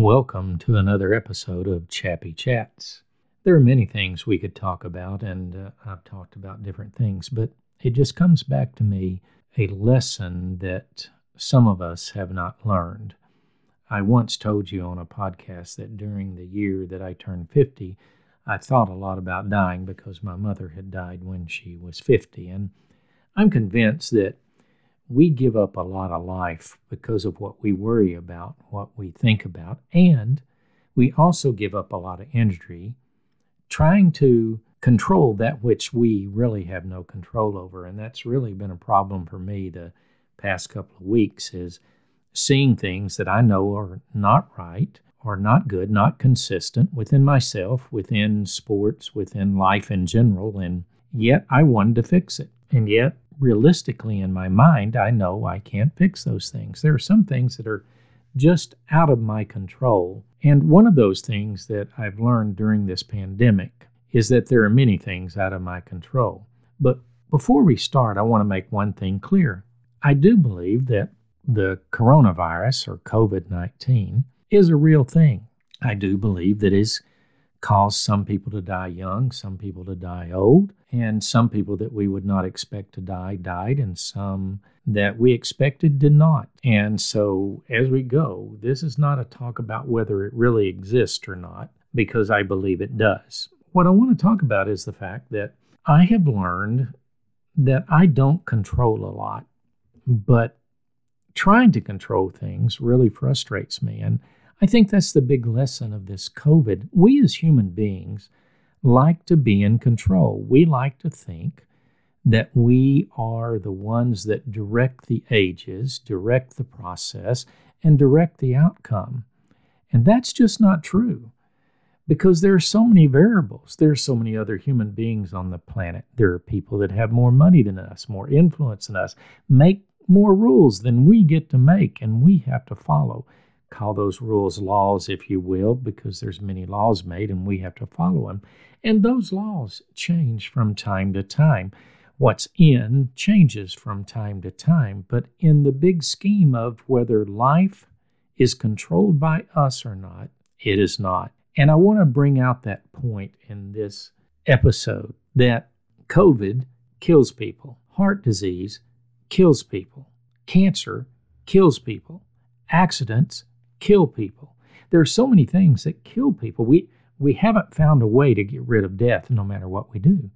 Welcome to another episode of Chappy Chats. There are many things we could talk about, and uh, I've talked about different things, but it just comes back to me a lesson that some of us have not learned. I once told you on a podcast that during the year that I turned 50, I thought a lot about dying because my mother had died when she was 50. And I'm convinced that we give up a lot of life because of what we worry about, what we think about, and we also give up a lot of energy trying to control that which we really have no control over. And that's really been a problem for me the past couple of weeks is seeing things that I know are not right or not good, not consistent within myself, within sports, within life in general, and yet I wanted to fix it. And yet realistically in my mind, I know I can't fix those things. There are some things that are just out of my control. And one of those things that I've learned during this pandemic is that there are many things out of my control. But before we start, I want to make one thing clear. I do believe that the coronavirus or COVID 19 is a real thing. I do believe that it's caused some people to die young, some people to die old, and some people that we would not expect to die died, and some that we expected did not. And so, as we go, this is not a talk about whether it really exists or not, because I believe it does. What I want to talk about is the fact that I have learned that I don't control a lot, but trying to control things really frustrates me. And I think that's the big lesson of this COVID. We as human beings like to be in control. We like to think that we are the ones that direct the ages, direct the process, and direct the outcome. And that's just not true because there are so many variables. There are so many other human beings on the planet. There are people that have more money than us, more influence than us, make more rules than we get to make, and we have to follow call those rules laws, if you will, because there's many laws made and we have to follow them. And those laws change from time to time. What's in changes from time to time, but in the big scheme of whether life is controlled by us or not, it is not. And I want to bring out that point in this episode that COVID kills people, heart disease kills people, cancer kills people, accidents kill people. There are so many things that kill people. We we haven't found a way to get rid of death no matter what we do.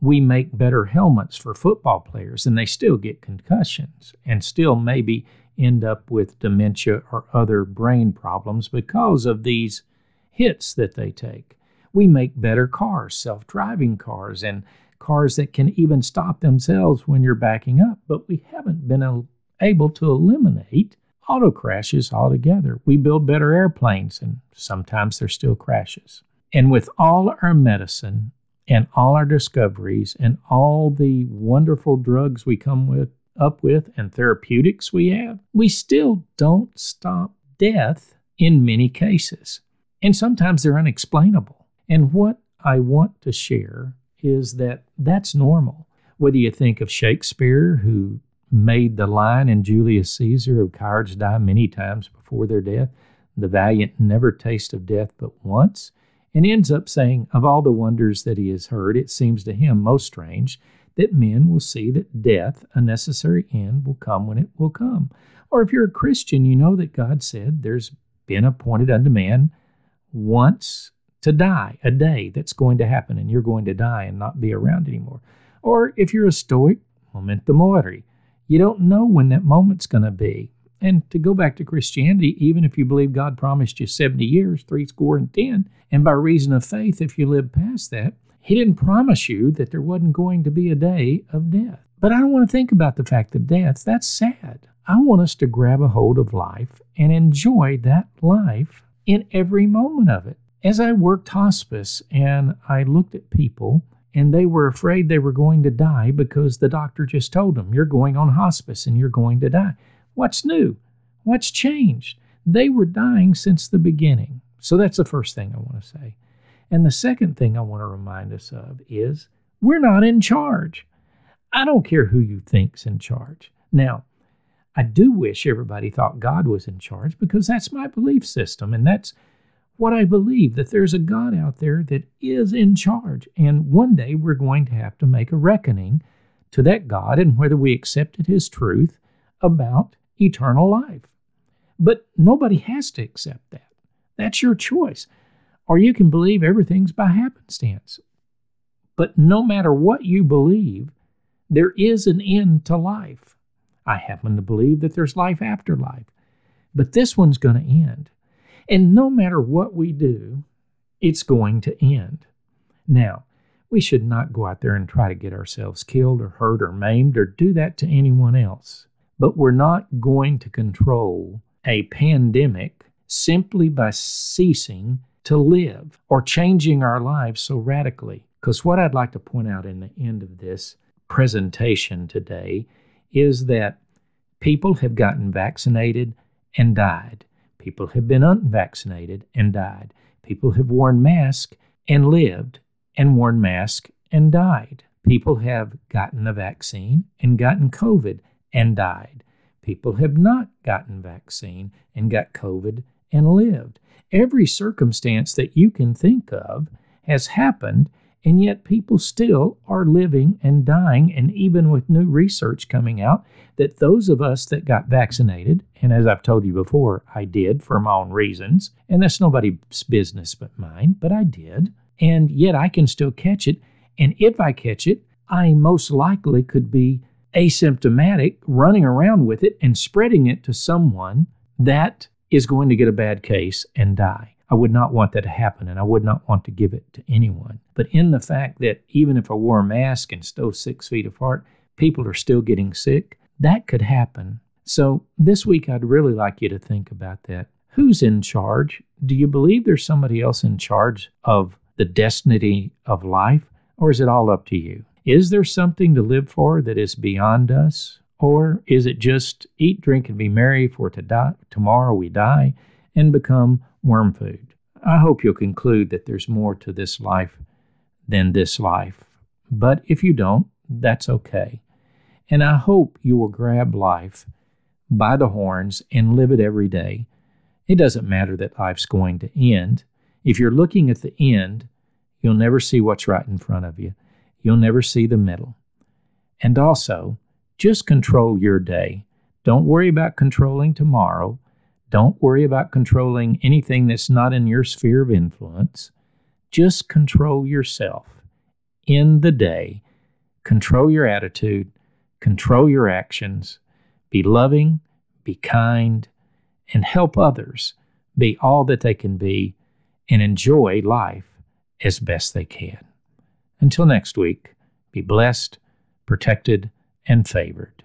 We make better helmets for football players and they still get concussions and still maybe end up with dementia or other brain problems because of these hits that they take. We make better cars, self driving cars, and cars that can even stop themselves when you're backing up, but we haven't been able to eliminate auto crashes altogether. We build better airplanes, and sometimes there's still crashes. And with all our medicine and all our discoveries and all the wonderful drugs we come with up with and therapeutics we have, we still don't stop death in many cases. And sometimes they're unexplainable. And what I want to share is that that's normal. Whether you think of Shakespeare, who made the line in Julius Caesar of cowards die many times before their death. The valiant never taste of death but once, and ends up saying, Of all the wonders that he has heard, it seems to him most strange that men will see that death, a necessary end, will come when it will come. Or if you're a Christian, you know that God said there's been appointed unto man once to die, a day that's going to happen, and you're going to die and not be around anymore. Or if you're a Stoic, memento mori, you don't know when that moment's going to be. And to go back to Christianity, even if you believe God promised you 70 years, three score and ten, and by reason of faith, if you live past that, He didn't promise you that there wasn't going to be a day of death. But I don't want to think about the fact of death, that's sad. I want us to grab a hold of life and enjoy that life in every moment of it. As I worked hospice and I looked at people and they were afraid they were going to die because the doctor just told them, You're going on hospice and you're going to die. What's new? What's changed? They were dying since the beginning. So that's the first thing I want to say. And the second thing I want to remind us of is we're not in charge. I don't care who you think's in charge. Now, I do wish everybody thought God was in charge because that's my belief system. And that's what I believe that there's a God out there that is in charge. And one day we're going to have to make a reckoning to that God and whether we accepted his truth about eternal life. But nobody has to accept that. That's your choice. Or you can believe everything's by happenstance. But no matter what you believe, there is an end to life. I happen to believe that there's life after life. But this one's going to end. And no matter what we do, it's going to end. Now, we should not go out there and try to get ourselves killed or hurt or maimed or do that to anyone else. But we're not going to control a pandemic simply by ceasing to live or changing our lives so radically. Because what I'd like to point out in the end of this presentation today is that people have gotten vaccinated and died. People have been unvaccinated and died. People have worn masks and lived and worn masks and died. People have gotten the vaccine and gotten COVID and died. People have not gotten vaccine and got COVID and lived. Every circumstance that you can think of has happened, and yet people still are living and dying. And even with new research coming out, that those of us that got vaccinated, and as I've told you before, I did for my own reasons, and that's nobody's business but mine, but I did, and yet I can still catch it. And if I catch it, I most likely could be asymptomatic, running around with it and spreading it to someone that is going to get a bad case and die. I would not want that to happen, and I would not want to give it to anyone. But in the fact that even if I wore a mask and stood six feet apart, people are still getting sick, that could happen. So this week, I'd really like you to think about that. Who's in charge? Do you believe there's somebody else in charge of the destiny of life, or is it all up to you? Is there something to live for that is beyond us? Or is it just eat, drink, and be merry, for to die, tomorrow we die and become worm food? I hope you'll conclude that there's more to this life than this life. But if you don't, that's okay. And I hope you will grab life by the horns and live it every day. It doesn't matter that life's going to end. If you're looking at the end, you'll never see what's right in front of you you'll never see the middle. And also, just control your day. Don't worry about controlling tomorrow. Don't worry about controlling anything that's not in your sphere of influence. Just control yourself in the day. Control your attitude, control your actions. Be loving, be kind, and help others be all that they can be and enjoy life as best they can. Until next week, be blessed, protected, and favored.